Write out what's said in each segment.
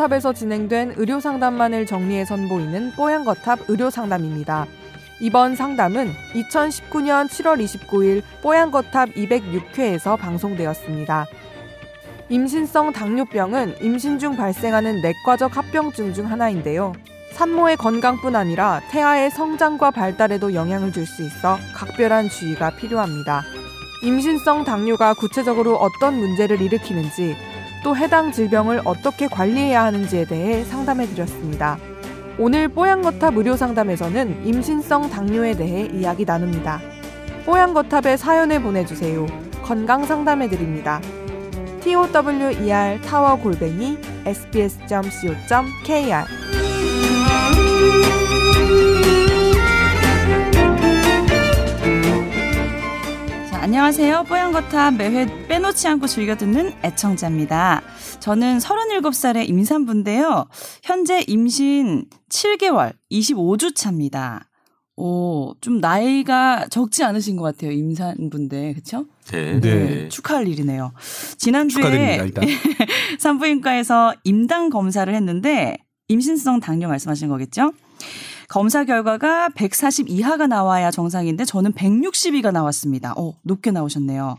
뽀얀거탑에서 진행된 의료 상담만을 정리해 선보이는 뽀얀거탑 의료 상담입니다. 이번 상담은 2019년 7월 29일 뽀얀거탑 206회에서 방송되었습니다. 임신성 당뇨병은 임신 중 발생하는 내과적 합병증 중 하나인데요. 산모의 건강뿐 아니라 태아의 성장과 발달에도 영향을 줄 수 있어 각별한 주의가 필요합니다. 임신성 당뇨가 구체적으로 어떤 문제를 일으키는지 또 해당 질병을 어떻게 관리해야 하는지에 대해 상담해 드렸습니다. 오늘 뽀얀거탑 의료 상담에서는 임신성 당뇨에 대해 이야기 나눕니다. 뽀얀거탑에 사연을 보내주세요. 건강 상담해 드립니다. tower 타워 골뱅이 sbs.co.kr 안녕하세요. 뽀얀거탑 매회 빼놓지 않고 즐겨 듣는 애청자입니다. 저는 37살의 임산부인데요. 현재 임신 7개월, 25주 차입니다. 오, 좀 나이가 적지 않으신 것 같아요. 임산부인데, 그쵸? 네. 네. 네. 축하할 일이네요. 지난주에 산부인과에서 임당 검사를 했는데 임신성 당뇨 말씀하신 거겠죠? 검사 결과가 140 이하가 나와야 정상인데 저는 162가 나왔습니다. 어, 높게 나오셨네요.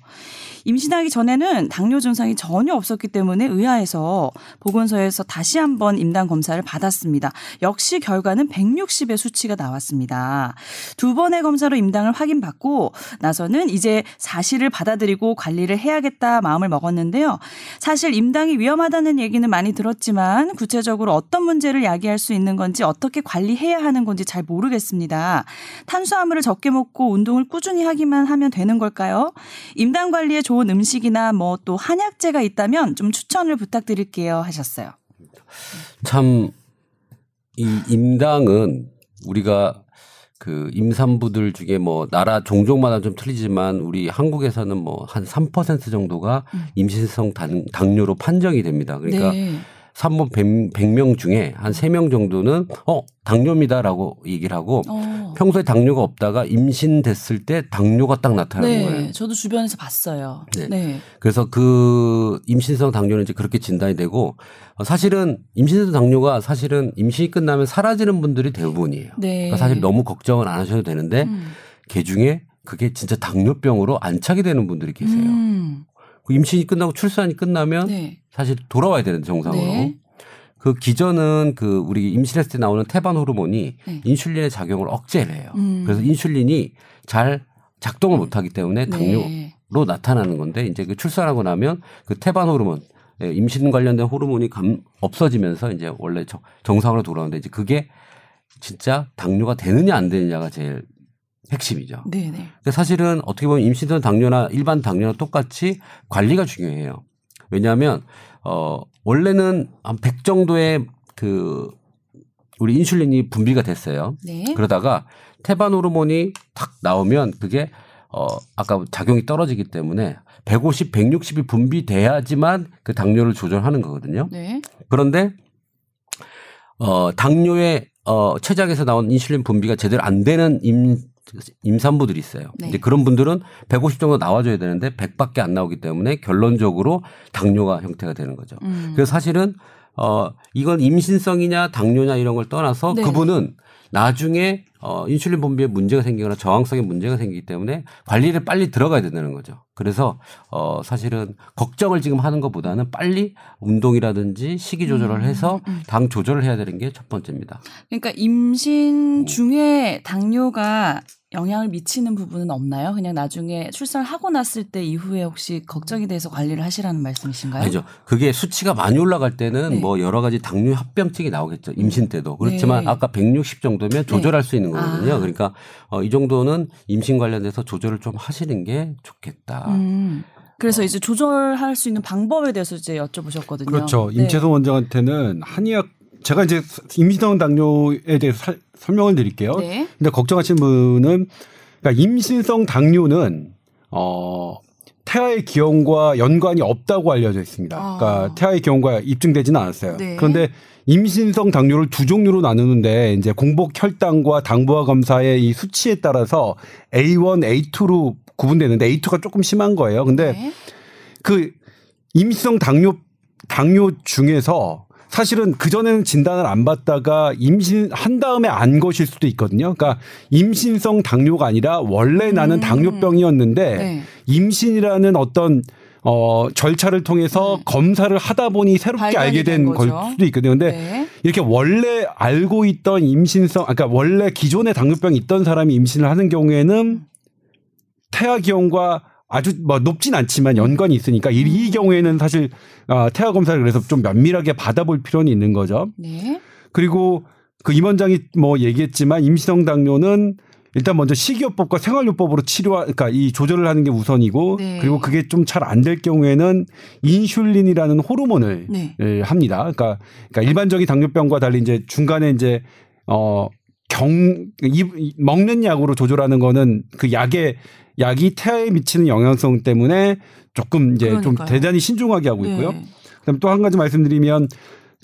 임신하기 전에는 당뇨 증상이 전혀 없었기 때문에 의아해서 보건소에서 다시 한번 임당 검사를 받았습니다. 역시 결과는 160의 수치가 나왔습니다. 두 번의 검사로 임당을 확인받고 나서는 이제 사실을 받아들이고 관리를 해야겠다 마음을 먹었는데요. 사실 임당이 위험하다는 얘기는 많이 들었지만 구체적으로 어떤 문제를 야기할 수 있는 건지 어떻게 관리해야 하는 건지 잘 모르겠습니다. 탄수화물을 적게 먹고 운동을 꾸준히 하기만 하면 되는 걸까요? 임당 관리에 좋은 음식이나 뭐 또 한약재가 있다면 좀 추천을 부탁드릴게요 하셨어요. 참 이 임당은 우리가 그 임산부들 중에 뭐 나라 종족마다 좀 틀리지만 우리 한국에서는 뭐 한 3% 정도가 음. 임신성 당, 당뇨로 판정이 됩니다. 그러니까 네. 산모 100 명 중에 한 3명 정도는 어, 당뇨입니다라고 얘기를 하고 어. 평소에 당뇨가 없다가 임신됐을 때 당뇨가 딱 나타나는 네, 거예요. 저도 주변에서 봤어요. 네. 네. 그래서 그 임신성 당뇨는 이제 그렇게 진단이 되고 어, 사실은 임신성 당뇨가 사실은 임신이 끝나면 사라지는 분들이 대부분이에요. 네. 그러니까 사실 너무 걱정을 안 하셔도 되는데 음. 개 중에 그게 진짜 당뇨병으로 안착이 되는 분들이 계세요. 음. 그 임신이 끝나고 출산이 끝나면 네. 사실 돌아와야 되는 정상으로. 네. 그 기전은 그 우리 임신했을 때 나오는 태반 호르몬이 네. 인슐린의 작용을 억제를 해요. 음. 그래서 인슐린이 잘 작동을 못 하기 때문에 네. 당뇨로 나타나는 건데 이제 그 출산하고 나면 그 태반 호르몬 예, 임신 관련된 호르몬이 감, 없어지면서 이제 원래 정상으로 돌아오는데 이제 그게 진짜 당뇨가 되느냐 안 되느냐가 제일 핵심이죠. 네네. 근데 사실은 어떻게 보면 임신된 당뇨나 일반 당뇨나 똑같이 관리가 중요해요. 왜냐하면 어 원래는 한 100 정도의 그 우리 인슐린이 분비가 됐어요. 네. 그러다가 태반 호르몬이 탁 나오면 그게 어 아까 작용이 떨어지기 때문에 150, 160이 분비돼야지만 그 당뇨를 조절하는 거거든요. 네. 그런데 어 당뇨의 어 체작에서 나온 인슐린 분비가 제대로 안 되는 임 임산부들이 있어요. 네. 이제 그런 분들은 150 정도 나와줘야 되는데 100밖에 안 나오기 때문에 결론적으로 당뇨가 형태가 되는 거죠. 음. 그래서 사실은 어 이건 임신성이냐 당뇨냐 이런 걸 떠나서 네. 그분은 나중에 어 인슐린 분비에 문제가 생기거나 저항성에 문제가 생기기 때문에 관리를 빨리 들어가야 된다는 거죠. 그래서 어 사실은 걱정을 지금 하는 것보다는 빨리 운동이라든지 식이 조절을 음, 해서 음, 음. 당 조절을 해야 되는 게 첫 번째입니다. 그러니까 임신 중에 당뇨가 영향을 미치는 부분은 없나요? 그냥 나중에 출산을 하고 났을 때 이후에 혹시 걱정이 돼서 관리를 하시라는 말씀이신가요? 아니죠. 그게 수치가 많이 올라갈 때는 네. 뭐 여러 가지 당뇨 합병증이 나오겠죠. 임신 때도. 그렇지만 네. 아까 160 정도면 조절할 네. 수 있는 거거든요. 아. 그러니까 어, 이 정도는 임신 관련돼서 조절을 좀 하시는 게 좋겠다. 음. 그래서 이제 조절할 수 있는 방법에 대해서 이제 여쭤보셨거든요. 그렇죠. 네. 임채소 원장한테는 한의학 제가 이제 임신성 당뇨에 대해서 살, 설명을 드릴게요. 네. 근데 걱정하시는 분은 그러니까 임신성 당뇨는 어 태아의 기형과 연관이 없다고 알려져 있습니다. 아. 그러니까 태아의 기형과 입증되지는 않았어요. 네. 그런데 임신성 당뇨를 두 종류로 나누는데 이제 공복 혈당과 당부화 검사의 이 수치에 따라서 A1, A2로 구분되는데 A2가 조금 심한 거예요. 근데 네. 그 임신성 당뇨 당뇨 중에서 사실은 그전에는 진단을 안 받다가 임신한 다음에 안 것일 수도 있거든요. 그러니까 임신성 당뇨가 아니라 원래 나는 음. 당뇨병이었는데 네. 임신이라는 어떤 어, 절차를 통해서 네. 검사를 하다 보니 새롭게 알게 된 걸 수도 있거든요. 근데 네. 이렇게 원래 알고 있던 임신성, 그러니까 원래 기존에 당뇨병이 있던 사람이 임신을 하는 경우에는 태아 기형과 아주 뭐 높진 않지만 연관이 있으니까 이, 이 음. 경우에는 사실 어, 태아 검사를 그래서 좀 면밀하게 받아볼 필요는 있는 거죠. 네. 그리고 그 임원장이 뭐 얘기했지만 임신성 당뇨는 일단 먼저 식이요법과 생활요법으로 치료, 그러니까 이 조절을 하는 게 우선이고 네. 그리고 그게 좀 잘 안 될 경우에는 인슐린이라는 호르몬을 네. 예, 합니다. 그러니까, 그러니까 일반적인 당뇨병과 달리 이제 중간에 이제 어 경, 이, 먹는 약으로 조절하는 거는 그 약의 약이 태아에 미치는 영향성 때문에 조금 이제 그러니까요. 좀 대단히 신중하게 하고 있고요. 네. 그다음 또 한 가지 말씀드리면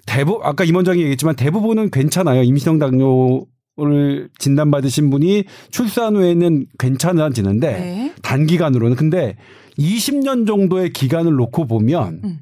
대부 아까 임 원장이 얘기했지만 대부분은 괜찮아요. 임신성 당뇨 를 진단받으신 분이 출산 후에는 괜찮아지는데 네. 단기간으로는 근데 20년 정도의 기간을 놓고 보면 음.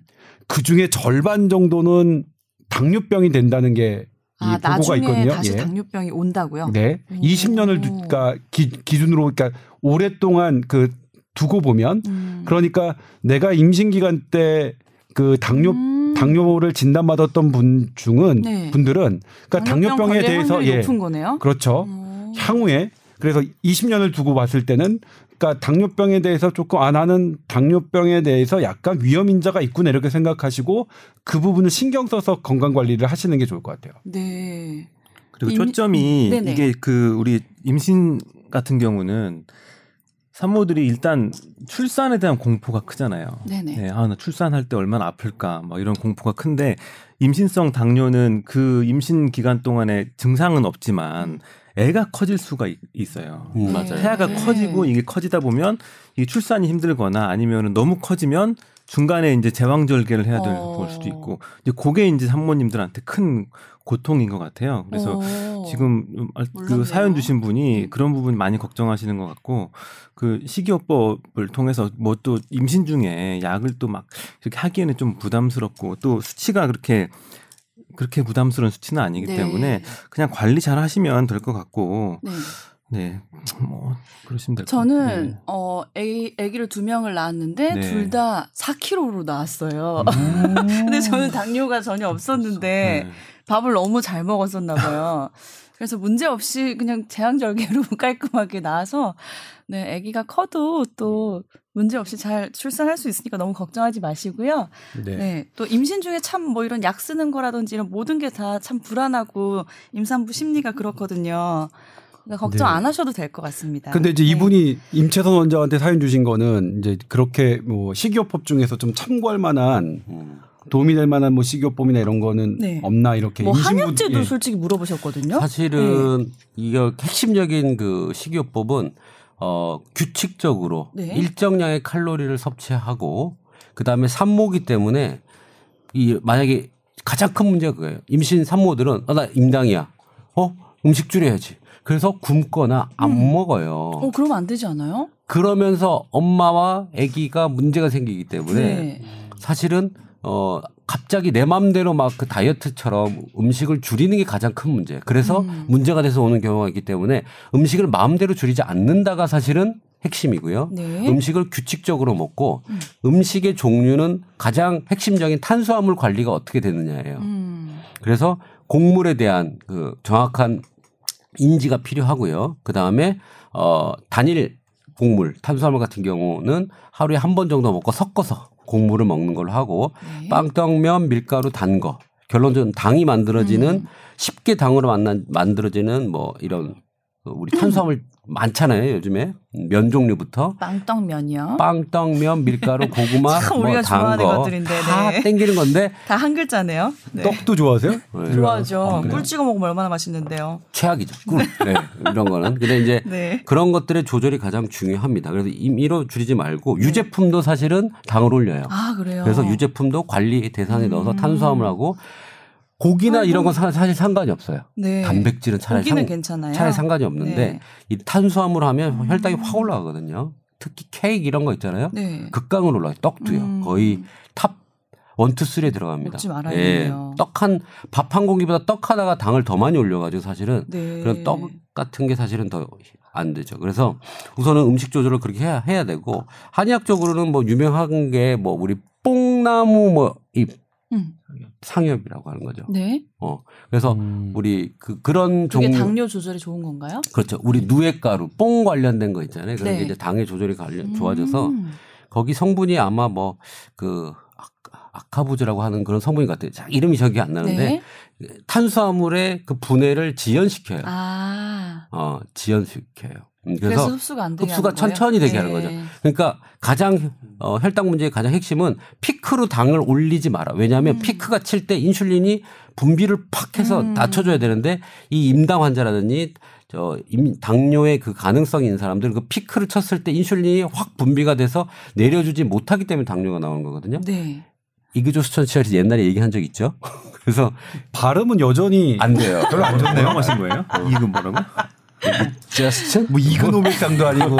그 중에 절반 정도는 당뇨병이 된다는 게 아, 보고가 있거든요. 다시 예. 당뇨병이 온다고요? 네. 오. 20년을 그러니까 기, 준으로 그러니까 오랫동안 그 두고 보면 음. 그러니까 내가 임신 기간 때 그 당뇨 음. 당뇨를 진단받았던 분 중은 네. 분들은 그러니까 당뇨병에 대해서 예 높은 거네요. 그렇죠. 오. 향후에 그래서 20년을 두고 봤을 때는 그러니까 당뇨병에 대해서 조금 아 나는 당뇨병에 대해서 약간 위험 인자가 있구나 이렇게 생각하시고 그 부분을 신경 써서 건강 관리를 하시는 게 좋을 것 같아요. 네. 그리고 초점이 음, 이게 그 우리 임신 같은 경우는 산모들이 일단 출산에 대한 공포가 크잖아요. 네네. 네, 아, 나 출산할 때 얼마나 아플까, 뭐 이런 공포가 큰데 임신성 당뇨는 그 임신 기간 동안에 증상은 없지만 애가 커질 수가 있, 어요 음, 맞아요. 태아가 네. 커지고 이게 커지다 보면 이 출산이 힘들거나 아니면은 너무 커지면 중간에 이제 제왕절개를 해야 될 어. 수도 있고 이제 그게 이제 산모님들한테 큰 고통인 것 같아요. 그래서 오. 지금 그 사연 주신 분이 음. 그런 부분 많이 걱정하시는 것 같고 그 식이요법을 통해서 뭐 또 임신 중에 약을 또 막 이렇게 하기에는 좀 부담스럽고 또 수치가 그렇게 그렇게 부담스러운 수치는 아니기 네. 때문에 그냥 관리 잘 하시면 될 것 같고 네. 네, 뭐 그러시면 될 것 같아요. 저는 네. 어 애기 아기를 두 명을 낳았는데 네. 둘다 4kg로 나왔어요. 음. 근데 저는 당뇨가 전혀 없었는데 네. 밥을 너무 잘 먹었었나 봐요. 그래서 문제 없이 그냥 제왕절개로 깔끔하게 나와서 네, 아기가 커도 또 문제 없이 잘 출산할 수 있으니까 너무 걱정하지 마시고요. 네. 네. 또 임신 중에 참 뭐 이런 약 쓰는 거라든지 이런 모든 게 다 참 불안하고 임산부 심리가 그렇거든요. 그러니까 걱정 네. 안 하셔도 될 것 같습니다. 근데 이제 네. 이분이 임채선 원장한테 사연 주신 거는 이제 그렇게 뭐 식이요법 중에서 좀 참고할 만한 도움이 될 만한 뭐 식이요법이나 이런 거는 네. 없나 이렇게 뭐 한약제도 예. 솔직히 물어보셨거든요. 사실은 네. 이거 핵심적인 그 식이요법은 어 규칙적으로 네. 일정량의 칼로리를 섭취하고 그다음에 산모기 때문에 이 만약에 가장 큰 문제가 그거예요. 임신 산모들은 아, 나 임당이야. 어? 음식 줄여야지. 그래서 굶거나 안 음. 먹어요. 어, 그러면 안 되지 않아요? 그러면서 엄마와 아기가 문제가 생기기 때문에 네. 사실은 어 갑자기 내 맘대로 막 그 다이어트처럼 음식을 줄이는 게 가장 큰 문제. 그래서 음. 문제가 돼서 오는 경우가 있기 때문에 음식을 마음대로 줄이지 않는다가 사실은 핵심이고요. 네. 음식을 규칙적으로 먹고 음. 식의 종류는 가장 핵심적인 탄수화물 관리가 어떻게 되느냐예요. 음. 그래서 곡물에 대한 그 정확한 인지가 필요하고요. 그 다음에 어 단일 곡물 탄수화물 같은 경우는 하루에 한 번 정도 먹고 섞어서 곡물을 먹는 걸로 하고 네. 빵떡면 밀가루 단 거. 결론적으로 당이 만들어지는 음. 쉽게 당으로 만난 만들어지는 뭐 이런 우리 탄수화물 많잖아요 요즘에 면 종류부터 빵떡면이요. 빵떡면, 밀가루, 고구마, 뭐단거 다 땡기는 건데 다 한 글자네요. 네. 떡도 좋아하세요? 네. 좋아하죠. 어, 꿀 찍어 먹으면 얼마나 맛있는데요. 최악이죠. 꿀. 네. 이런 거는. 근데 이제 네. 그런 것들의 조절이 가장 중요합니다. 그래서 임의로 줄이지 말고 네. 유제품도 사실은 당을 올려요. 아 그래요. 그래서 유제품도 관리 대상에 음. 넣어서 탄수화물하고 고기나 아이고. 이런 건 사실 상관이 없어요. 네. 단백질은 차라리 상, 괜찮아요. 차라리 상관이 없는데 네. 이 탄수화물 하면 음. 혈당이 확 올라가거든요. 특히 케이크 이런 거 있잖아요. 네. 극강으로 올라요. 떡도요. 음. 거의 top one two three에 들어갑니다. 예. 떡한 밥 한 공기보다 떡 하나가 당을 더 많이 올려가지고 사실은 네. 그런 떡 같은 게 사실은 더 안 되죠. 그래서 우선은 음식 조절을 그렇게 해야 해야 되고 한의학적으로는 뭐 유명한 게 뭐 우리 뽕나무 뭐잎 음. 상엽이라고 하는 거죠. 네. 어. 그래서 음. 우리 그 그런 종류 당뇨 조절에 좋은 건가요? 그렇죠. 우리 누에가루 뽕 관련된 거 있잖아요. 그런 네. 게 이제 당의 조절이 관련 좋아져서 음. 거기 성분이 아마 뭐그 아카부즈라고 하는 그런 성분인 것 같아요. 자, 이름이 저기 안 나는데 네. 탄수화물의 그 분해를 지연시켜요. 아. 어, 지연시켜요. 음, 그래서, 그래서 흡수가 안 되게 흡수가 천천히 되게 네. 하는 거죠. 그러니까 가장 어, 혈당 문제의 가장 핵심은 피크로 당을 올리지 마라. 왜냐하면 음. 피크가 칠 때 인슐린이 분비를 팍 해서 음. 낮춰줘야 되는데 이 임당 환자라든지 저 당뇨의 그 가능성이 있는 사람들 그 피크를 쳤을 때 인슐린이 확 분비가 돼서 내려주지 못하기 때문에 당뇨가 나오는 거거든요. 네. 이그조 수천치열이 옛날에 얘기한 적 있죠. 그래서 발음은 여전히 안 돼요. 별로 안 좋네요. 하신 거예요? 이근 뭐라고? 저스트? 뭐 이그노믹상도 아니고.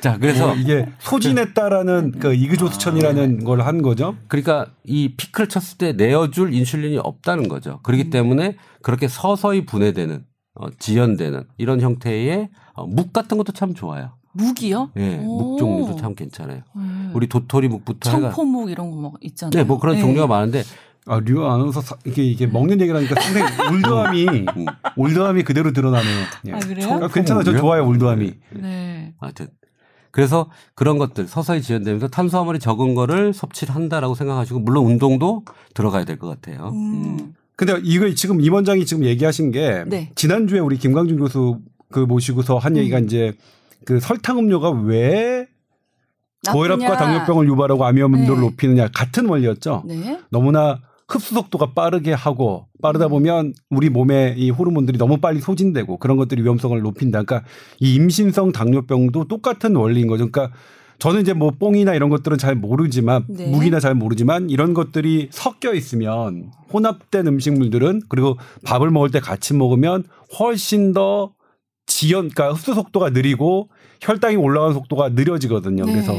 자, 그래서 뭐 이게 소진했다라는 그 이그조스천이라는 걸한 거죠. 그러니까 이 피크를 쳤을 때 내어줄 인슐린이 없다는 거죠. 그렇기 음. 때문에 그렇게 서서히 분해되는 어, 지연되는 이런 형태의 어, 묵 같은 것도 참 좋아요. 묵이요? 네, 묵 종류도 참 괜찮아요. 음. 우리 도토리 묵부터 청포묵 이런 거 막 있잖아요. 네, 뭐 그런 네. 종류가 많은데 아, 류 아나운서 사, 이게 이게 먹는 얘기를 하니까 상당히 올드함이 음. 올드함이 그대로 드러나네요. 아, 그래요? 아, 괜찮아. 저 좋아요, 올드함이. 네. 하여튼 그래서 그런 것들 서서히 지연되면서 탄수화물이 적은 거를 섭취를 한다라고 생각하시고 물론 운동도 들어가야 될 것 같아요. 음. 음. 근데 이거 지금 임 원장이 지금 얘기하신 게 네. 지난주에 우리 김광준 교수 그 모시고서 한 얘기가 음. 이제 그 설탕 음료가 왜 고혈압과 당뇨병을 유발하고 암위험도를 네. 높이느냐 같은 원리였죠. 네. 너무나 흡수 속도가 빠르게 하고 빠르다 음. 보면 우리 몸에 이 호르몬들이 너무 빨리 소진되고 그런 것들이 위험성을 높인다. 그러니까 이 임신성 당뇨병도 똑같은 원리인 거죠. 그러니까 저는 이제 뭐 뽕이나 이런 것들은 잘 모르지만 네. 무기나 잘 모르지만 이런 것들이 섞여 있으면 혼합된 음식물들은 그리고 밥을 먹을 때 같이 먹으면 훨씬 더 지연, 그러니까 흡수 속도가 느리고 혈당이 올라가는 속도가 느려지거든요. 네. 그래서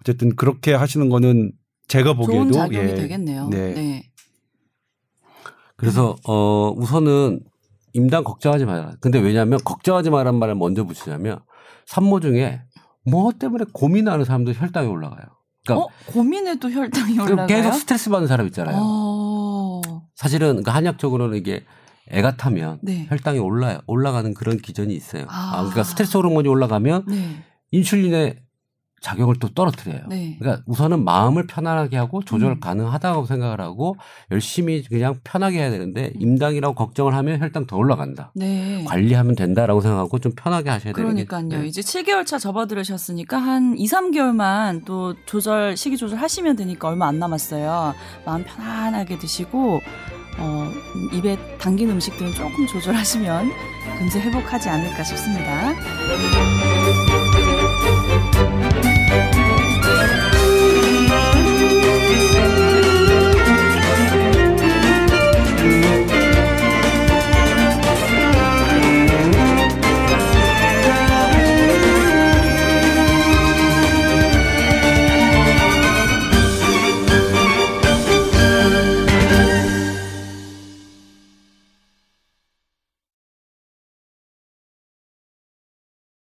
어쨌든 그렇게 하시는 거는 제가 보기에도 좋은 작용이 예. 되겠네요. 네. 네. 그래서 어 우선은 임당 걱정하지 마라. 근데 왜냐하면 걱정하지 마라는 말을 먼저 붙이자면 산모 중에 뭐 때문에 고민하는 사람도 혈당이 올라가요. 그러니까 어? 고민해도 혈당이 올라가요? 계속 스트레스 받는 사람 있잖아요. 어... 사실은 그러니까 한약적으로는 이게 애가 타면 네. 혈당이 올라 올라가는 그런 기전이 있어요. 아, 아 그러니까 스트레스 호르몬이 올라가면 네. 인슐린의 작용을 또 떨어뜨려요. 네. 그러니까 우선은 마음을 편안하게 하고 조절 음. 가능하다고 생각을 하고 열심히 그냥 편하게 해야 되는데 음. 임당이라고 걱정을 하면 혈당 더 올라간다. 네. 관리하면 된다라고 생각하고 좀 편하게 하셔야 되는 그러니까요. 네. 이제 7개월 차 접어들으셨으니까 한 2, 3개월만 또 조절 식이 조절 하시면 되니까 얼마 안 남았어요. 마음 편안하게 드시고 어, 입에 당긴 음식들은 조금 조절하시면 금세 회복하지 않을까 싶습니다.